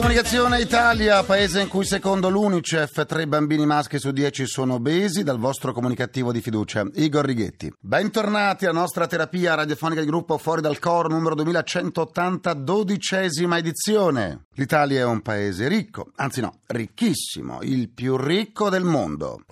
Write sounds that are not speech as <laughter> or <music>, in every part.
Comunicazione Italia, paese in cui secondo l'Unicef tre bambini maschi su dieci sono obesi, dal vostro comunicativo di fiducia, Igor Righetti. Bentornati alla nostra terapia radiofonica di gruppo Fuori dal Coro numero 2180, dodicesima edizione. L'Italia è un paese ricco, anzi no, ricchissimo, il più ricco del mondo.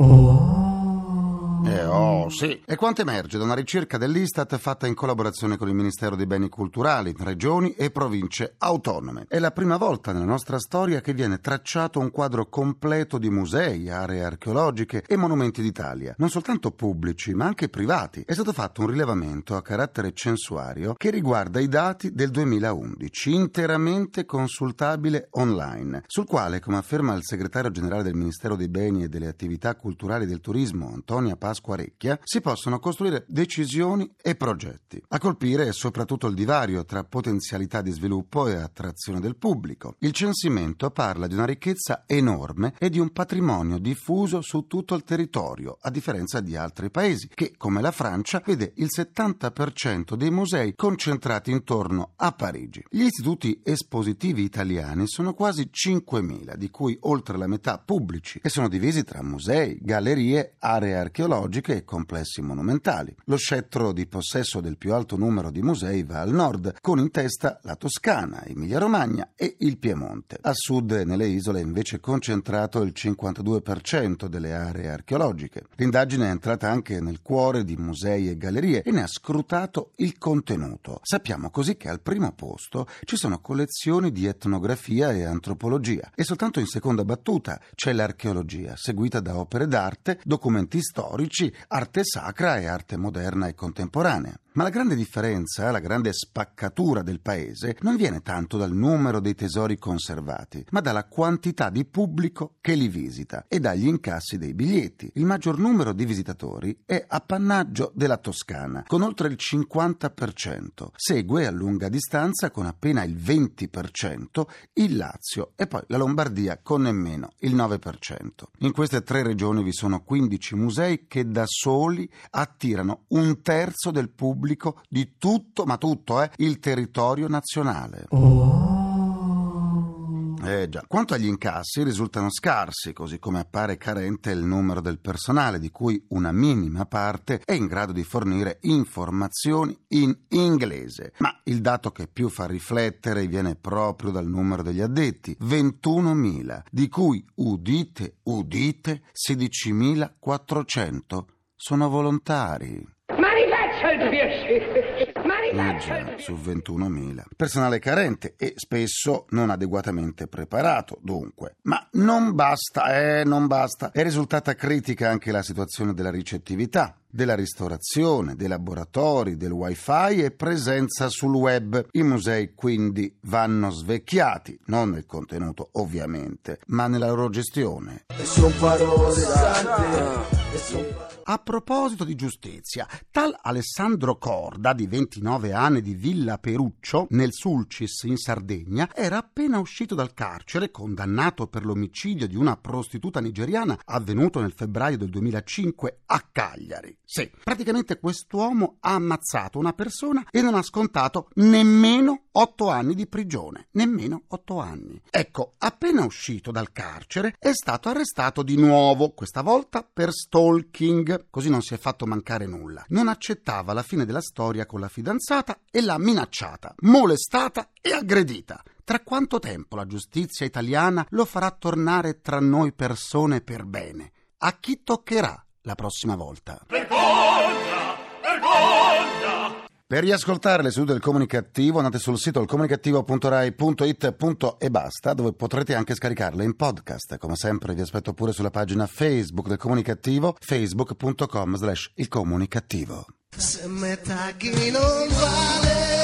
Eh oh, sì. E quanto emerge da una ricerca dell'Istat fatta in collaborazione con il Ministero dei Beni Culturali, Regioni e Province Autonome. È la prima volta nella nostra storia che viene tracciato un quadro completo di musei, aree archeologiche e monumenti d'Italia, non soltanto pubblici ma anche privati. È stato fatto un rilevamento a carattere censuario che riguarda i dati del 2011, interamente consultabile online, sul quale, come afferma il segretario generale del Ministero dei Beni e delle Attività Culturali e del Turismo, Antonia Pasquarecchia, si possono costruire decisioni e progetti. A colpire è soprattutto il divario tra potenzialità di sviluppo e attrazione del pubblico. Il censimento parla di una ricchezza enorme e di un patrimonio diffuso su tutto il territorio, a differenza di altri paesi che, come la Francia, vede il 70% dei musei concentrati intorno a Parigi. Gli istituti espositivi italiani sono quasi 5.000, di cui oltre la metà pubblici, e sono divisi tra musei, gallerie, aree archeologiche e complessi monumentali. Lo scettro di possesso del più alto numero di musei va al nord, con in testa la Toscana, Emilia-Romagna e il Piemonte. A sud nelle isole è invece concentrato il 52% delle aree archeologiche. L'indagine è entrata anche nel cuore di musei e gallerie e ne ha scrutato il contenuto. Sappiamo così che al primo posto ci sono collezioni di etnografia e antropologia e soltanto in seconda battuta c'è l'archeologia, seguita da opere d'arte, documenti storici, arte sacra e arte moderna e contemporanea. Ma la grande differenza, la grande spaccatura del paese non viene tanto dal numero dei tesori conservati, ma dalla quantità di pubblico che li visita e dagli incassi dei biglietti. Il maggior numero di visitatori è appannaggio della Toscana, con oltre il 50%. Segue a lunga distanza, con appena il 20%, il Lazio e poi la Lombardia con nemmeno il 9%. In queste tre regioni vi sono 15 musei che da soli attirano un terzo del pubblico di tutto, ma tutto, eh, il territorio nazionale. Eh già. Quanto agli incassi risultano scarsi, così come appare carente il numero del personale, di cui una minima parte è in grado di fornire informazioni in inglese. Ma il dato che più fa riflettere viene proprio dal numero degli addetti, 21.000, di cui, udite, udite, 16.400 sono volontari. Il piacere! Piacere! su 21.000. Personale carente e spesso non adeguatamente preparato, dunque. Ma non basta, eh, non basta. È risultata critica anche la situazione della ricettività della ristorazione, dei laboratori, del wifi e presenza sul web. I musei quindi vanno svecchiati, non nel contenuto ovviamente, ma nella loro gestione. A proposito di giustizia, tal Alessandro Corda, di 29 anni di Villa Peruccio, nel Sulcis in Sardegna, era appena uscito dal carcere, condannato per l'omicidio di una prostituta nigeriana avvenuto nel febbraio del 2005 a Cagliari. Sì, praticamente quest'uomo ha ammazzato una persona e non ha scontato nemmeno otto anni di prigione. Nemmeno otto anni. Ecco, appena uscito dal carcere, è stato arrestato di nuovo, questa volta per stalking. Così non si è fatto mancare nulla. Non accettava la fine della storia con la fidanzata e l'ha minacciata, molestata e aggredita. Tra quanto tempo la giustizia italiana lo farà tornare tra noi persone per bene? A chi toccherà la prossima volta? Per riascoltare le sedute del comunicativo andate sul sito ilcomunicativo.rai.it e basta, dove potrete anche scaricarle in podcast. Come sempre vi aspetto pure sulla pagina Facebook del comunicativo, facebook.com slash il comunicativo. Se metà chi non vale,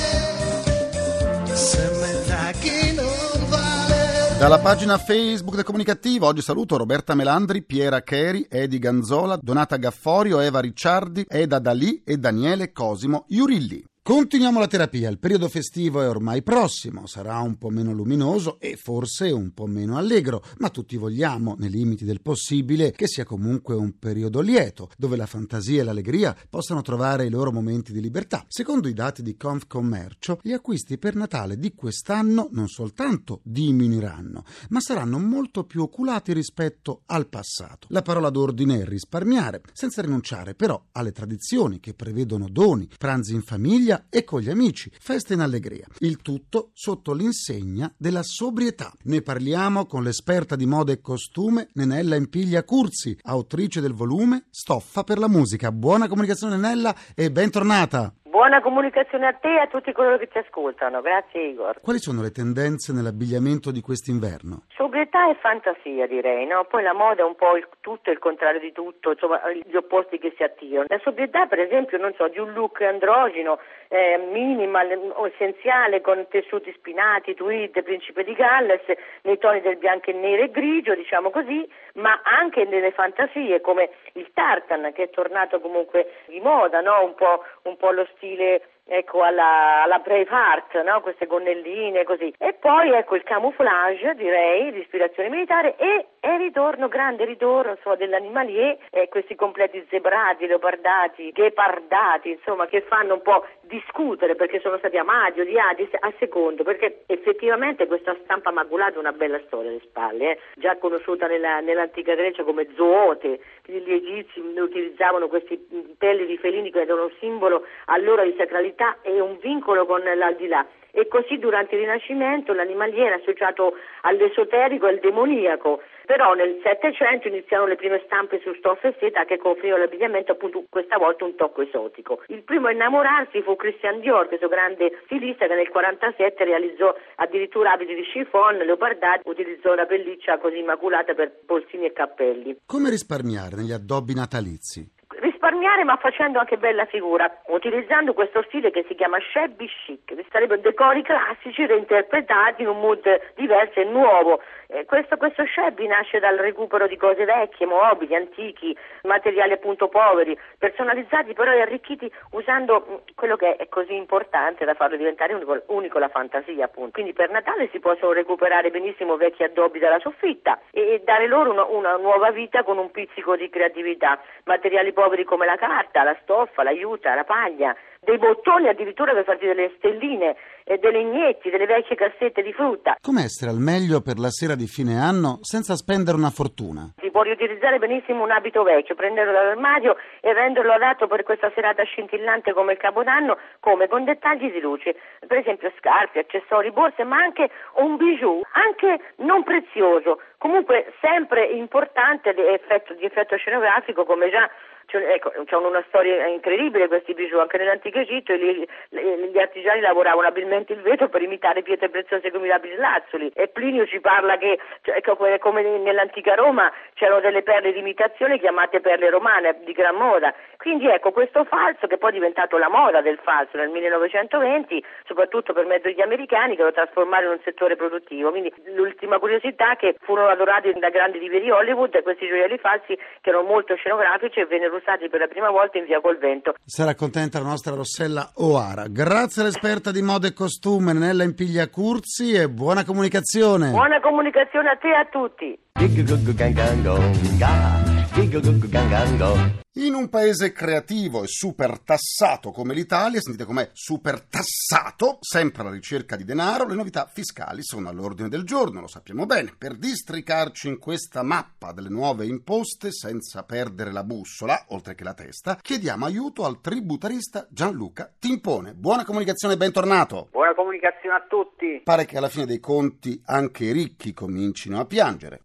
Dalla pagina Facebook del comunicativo oggi saluto Roberta Melandri, Piera Cheri, Edi Ganzola, Donata Gafforio, Eva Ricciardi, Eda Dalì e Daniele Cosimo Iurilli. Continuiamo la terapia, il periodo festivo è ormai prossimo, sarà un po' meno luminoso e forse un po' meno allegro, ma tutti vogliamo, nei limiti del possibile, che sia comunque un periodo lieto, dove la fantasia e l'allegria possano trovare i loro momenti di libertà. Secondo i dati di Confcommercio, gli acquisti per Natale di quest'anno non soltanto diminuiranno, ma saranno molto più oculati rispetto al passato. La parola d'ordine è risparmiare, senza rinunciare però alle tradizioni che prevedono doni, pranzi in famiglia e con gli amici, feste in allegria. Il tutto sotto l'insegna della sobrietà. Ne parliamo con l'esperta di moda e costume Nenella Impiglia Curzi, autrice del volume Stoffa per la musica. Buona comunicazione Nenella e bentornata! Buona comunicazione a te e a tutti coloro che ti ascoltano. Grazie Igor. Quali sono le tendenze nell'abbigliamento di quest'inverno? Sobrietà e fantasia direi, no? Poi la moda è un po' il tutto il contrario di tutto, insomma gli opposti che si attirano. La sobrietà per esempio, non so, di un look androgino, eh, minimal o essenziale con tessuti spinati, tweed, principe di Galles, nei toni del bianco e nero e grigio, diciamo così, ma anche nelle fantasie come il tartan che è tornato comunque di moda, no? Un po', un po' lo stile ecco alla, alla Braveheart, no? queste gonnelline così. E poi ecco il camouflage, direi, di ispirazione militare e, e ritorno, grande ritorno insomma, dell'animalier, e questi completi zebrati, leopardati, ghepardati, insomma, che fanno un po' discutere perché sono stati amati, odiati a secondo, perché effettivamente questa stampa maculata ha una bella storia alle spalle, eh? già conosciuta nella, nell'antica Grecia come zoote, gli egizi utilizzavano questi pelli di felini che erano un simbolo allora di sacralità e un vincolo con l'aldilà. E così durante il Rinascimento l'animaliere è associato all'esoterico e al demoniaco, però nel Settecento iniziarono le prime stampe su stoffa e seta che conferivano l'abbigliamento appunto questa volta un tocco esotico. Il primo a innamorarsi fu Christian Dior, questo grande stilista che nel 47 realizzò addirittura abiti di chiffon, leopardati, utilizzò una pelliccia così immaculata per polsini e cappelli. Come risparmiare negli addobbi natalizi? Risparmiare ma facendo anche bella figura, utilizzando questo stile che si chiama shabby chic, che sarebbero decori classici reinterpretati in un mood diverso e nuovo. Eh, questo, questo shabby nasce dal recupero di cose vecchie, mobili, antichi, materiali appunto poveri, personalizzati però e arricchiti usando mh, quello che è così importante da farlo diventare unico, unico la fantasia appunto. Quindi per Natale si possono recuperare benissimo vecchi addobbi dalla soffitta e, e dare loro una, una nuova vita con un pizzico di creatività, materiali poveri come la carta, la stoffa, la juta, la paglia, dei bottoni addirittura per farti delle stelline, eh, dei legnetti, delle vecchie cassette di frutta. Come essere al meglio per la sera di fine anno senza spendere una fortuna? Si può riutilizzare benissimo un abito vecchio, prenderlo dall'armadio e renderlo adatto per questa serata scintillante come il Capodanno, come con dettagli di luce, per esempio scarpe, accessori, borse, ma anche un bijou, anche non prezioso, comunque sempre importante di effetto, di effetto scenografico come già cioè, ecco, hanno una storia incredibile questi bijou, anche nell'antico Egitto gli, gli artigiani lavoravano abilmente il vetro per imitare pietre preziose come i lapislazzuli e Plinio ci parla che cioè, come nell'antica Roma c'erano delle perle di imitazione chiamate perle romane di gran moda. Quindi ecco, questo falso che poi è diventato la moda del falso nel 1920, soprattutto per mezzo degli americani che lo trasformarono in un settore produttivo. Quindi l'ultima curiosità è che furono adorati da grandi divi di Hollywood questi gioielli falsi che erano molto scenografici e vennero usati per la prima volta in via col vento. Sarà contenta la nostra Rossella Oara. Grazie all'esperta di moda e costume Nella Impiglia Curzi e buona comunicazione. Buona comunicazione a te e a tutti. In un paese creativo e super tassato come l'Italia, sentite com'è super tassato, sempre alla ricerca di denaro, le novità fiscali sono all'ordine del giorno, lo sappiamo bene. Per districarci in questa mappa delle nuove imposte senza perdere la bussola, oltre che la testa, chiediamo aiuto al tributarista Gianluca Timpone. Buona comunicazione e bentornato. Buona comunicazione a tutti. Pare che alla fine dei conti anche i ricchi comincino a piangere.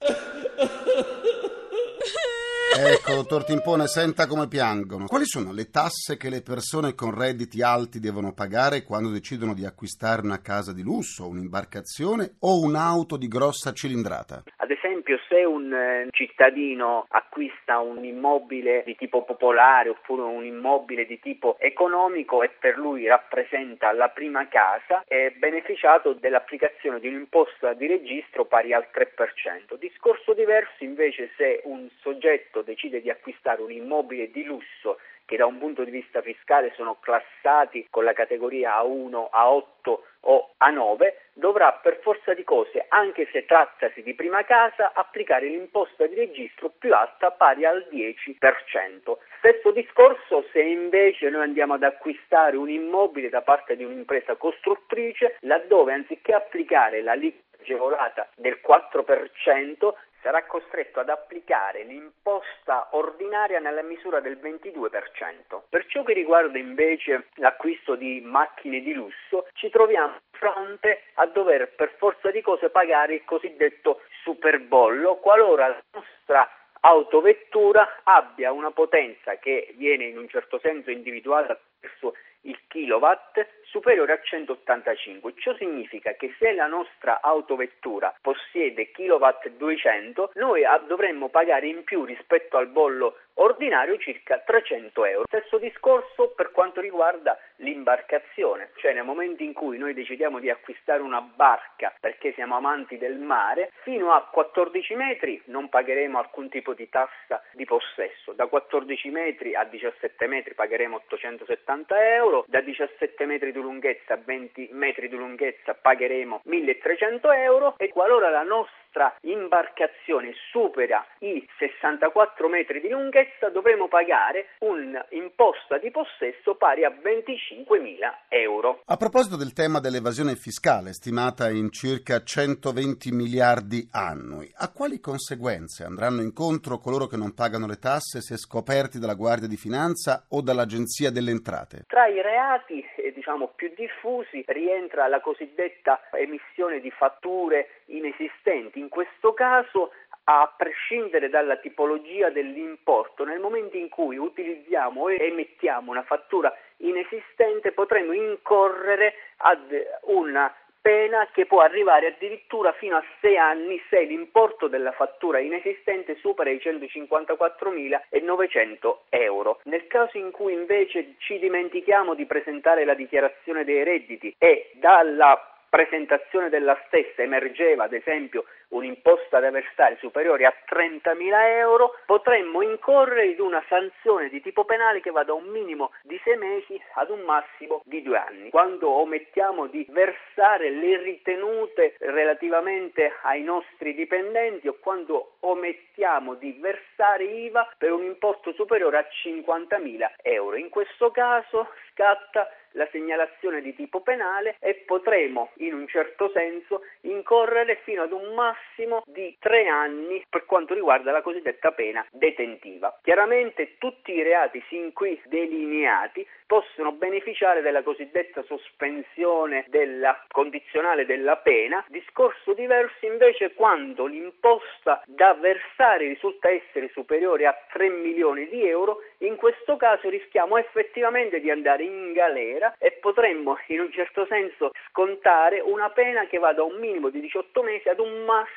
Ecco, dottor Timpone, senta come piangono. Quali sono le tasse che le persone con redditi alti devono pagare quando decidono di acquistare una casa di lusso, un'imbarcazione o un'auto di grossa cilindrata? Ad esempio, se un eh, cittadino acquista un immobile di tipo popolare oppure un immobile di tipo economico e per lui rappresenta la prima casa, è beneficiato dell'applicazione di un'imposta di registro pari al 3%. Discorso diverso invece se un soggetto decide di acquistare un immobile di lusso che da un punto di vista fiscale sono classati con la categoria A1, A8 o A9, dovrà per forza di cose, anche se trattasi di prima casa, applicare l'imposta di registro più alta pari al 10%. Stesso discorso se invece noi andiamo ad acquistare un immobile da parte di un'impresa costruttrice, laddove anziché applicare la liquida agevolata del 4%, sarà costretto ad applicare l'imposta ordinaria nella misura del 22%. Per ciò che riguarda invece l'acquisto di macchine di lusso, ci troviamo fronte a dover per forza di cose pagare il cosiddetto superbollo qualora la nostra autovettura abbia una potenza che viene in un certo senso individuata attraverso il kilowatt superiore a 185. Ciò significa che se la nostra autovettura possiede kilowatt 200, noi dovremmo pagare in più rispetto al bollo ordinario circa 300 euro. Stesso discorso per quanto riguarda l'imbarcazione, cioè nel momento in cui noi decidiamo di acquistare una barca perché siamo amanti del mare, fino a 14 metri non pagheremo alcun tipo di tassa di possesso, da 14 metri a 17 metri pagheremo 870 euro, da 17 metri di lunghezza a 20 metri di lunghezza pagheremo 1300 euro e qualora la nostra imbarcazione supera i 64 metri di lunghezza dovremo pagare un'imposta di possesso pari a 25.000 euro. A proposito del tema dell'evasione fiscale, stimata in circa 120 miliardi annui, a quali conseguenze andranno incontro coloro che non pagano le tasse se scoperti dalla Guardia di Finanza o dall'Agenzia delle Entrate? Tra i reati eh, diciamo, più diffusi rientra la cosiddetta emissione di fatture inesistenti in questo caso a prescindere dalla tipologia dell'importo, nel momento in cui utilizziamo o emettiamo una fattura inesistente potremo incorrere ad una pena che può arrivare addirittura fino a 6 anni se l'importo della fattura inesistente supera i 154.900 euro. Nel caso in cui invece ci dimentichiamo di presentare la dichiarazione dei redditi e dalla presentazione della stessa emergeva ad esempio un'imposta da versare superiore a 30.000 euro, potremmo incorrere in una sanzione di tipo penale che va da un minimo di sei mesi ad un massimo di due anni. Quando omettiamo di versare le ritenute relativamente ai nostri dipendenti o quando omettiamo di versare IVA per un importo superiore a 50.000 euro. In questo caso scatta la segnalazione di tipo penale e potremo in un certo senso incorrere fino ad un massimo di tre anni per quanto riguarda la cosiddetta pena detentiva. Chiaramente tutti i reati sin qui delineati possono beneficiare della cosiddetta sospensione della condizionale della pena, discorso diverso invece quando l'imposta da versare risulta essere superiore a 3 milioni di euro, in questo caso rischiamo effettivamente di andare in galera e potremmo in un certo senso scontare una pena che va da un minimo di 18 mesi ad un massimo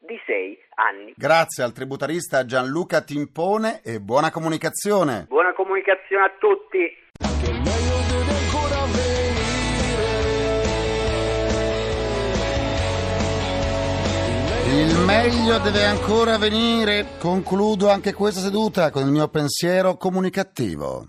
di 6 anni. Grazie al tributarista Gianluca Timpone e buona comunicazione. Buona comunicazione a tutti. Il meglio deve ancora venire. Concludo anche questa seduta con il mio pensiero comunicativo.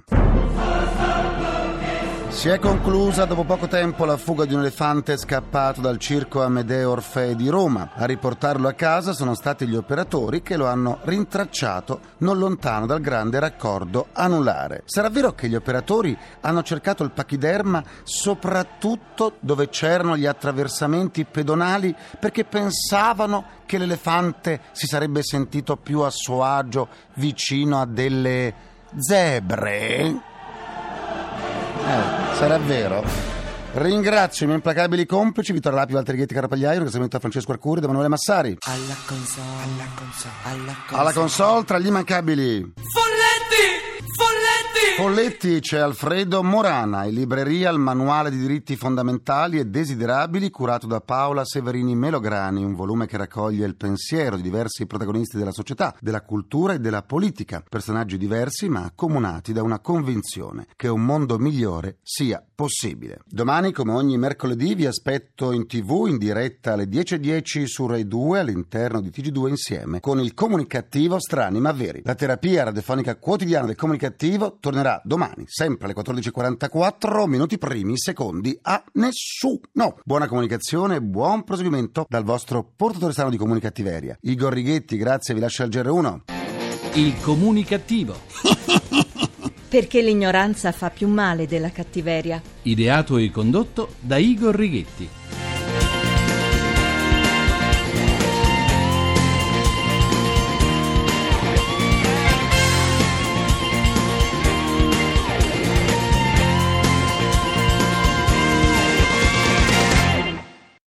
Si è conclusa dopo poco tempo la fuga di un elefante scappato dal circo Amedeo Orfei di Roma. A riportarlo a casa sono stati gli operatori che lo hanno rintracciato non lontano dal grande raccordo anulare. Sarà vero che gli operatori hanno cercato il pachiderma soprattutto dove c'erano gli attraversamenti pedonali perché pensavano che l'elefante si sarebbe sentito più a suo agio vicino a delle zebre? Eh, sarà vero. Ringrazio i miei implacabili complici Vittorio Lapi, Walter Ghetti, Carapagliaio, ringraziamento a Francesco Arcuri ed Emanuele Massari. Alla console, alla console, alla console. Alla console tra gli immancabili Folletti! Folletti! C'è Alfredo Morana, in libreria il manuale di diritti fondamentali e desiderabili curato da Paola Severini Melograni, un volume che raccoglie il pensiero di diversi protagonisti della società, della cultura e della politica, personaggi diversi ma accomunati da una convinzione che un mondo migliore sia possibile. Domani, come ogni mercoledì, vi aspetto in tv in diretta alle 10.10 su Rai 2 all'interno di TG2 insieme con il comunicativo Strani ma Veri. La terapia radiofonica quotidiana del comunicativo tornerà ripartirà domani, sempre alle 14.44, minuti primi, secondi a nessuno. Buona comunicazione buon proseguimento dal vostro portatore sano di comunicattiveria. Igor Righetti, grazie, vi lascio al GR1. Il comunicativo. <laughs> Perché l'ignoranza fa più male della cattiveria. Ideato e condotto da Igor Righetti.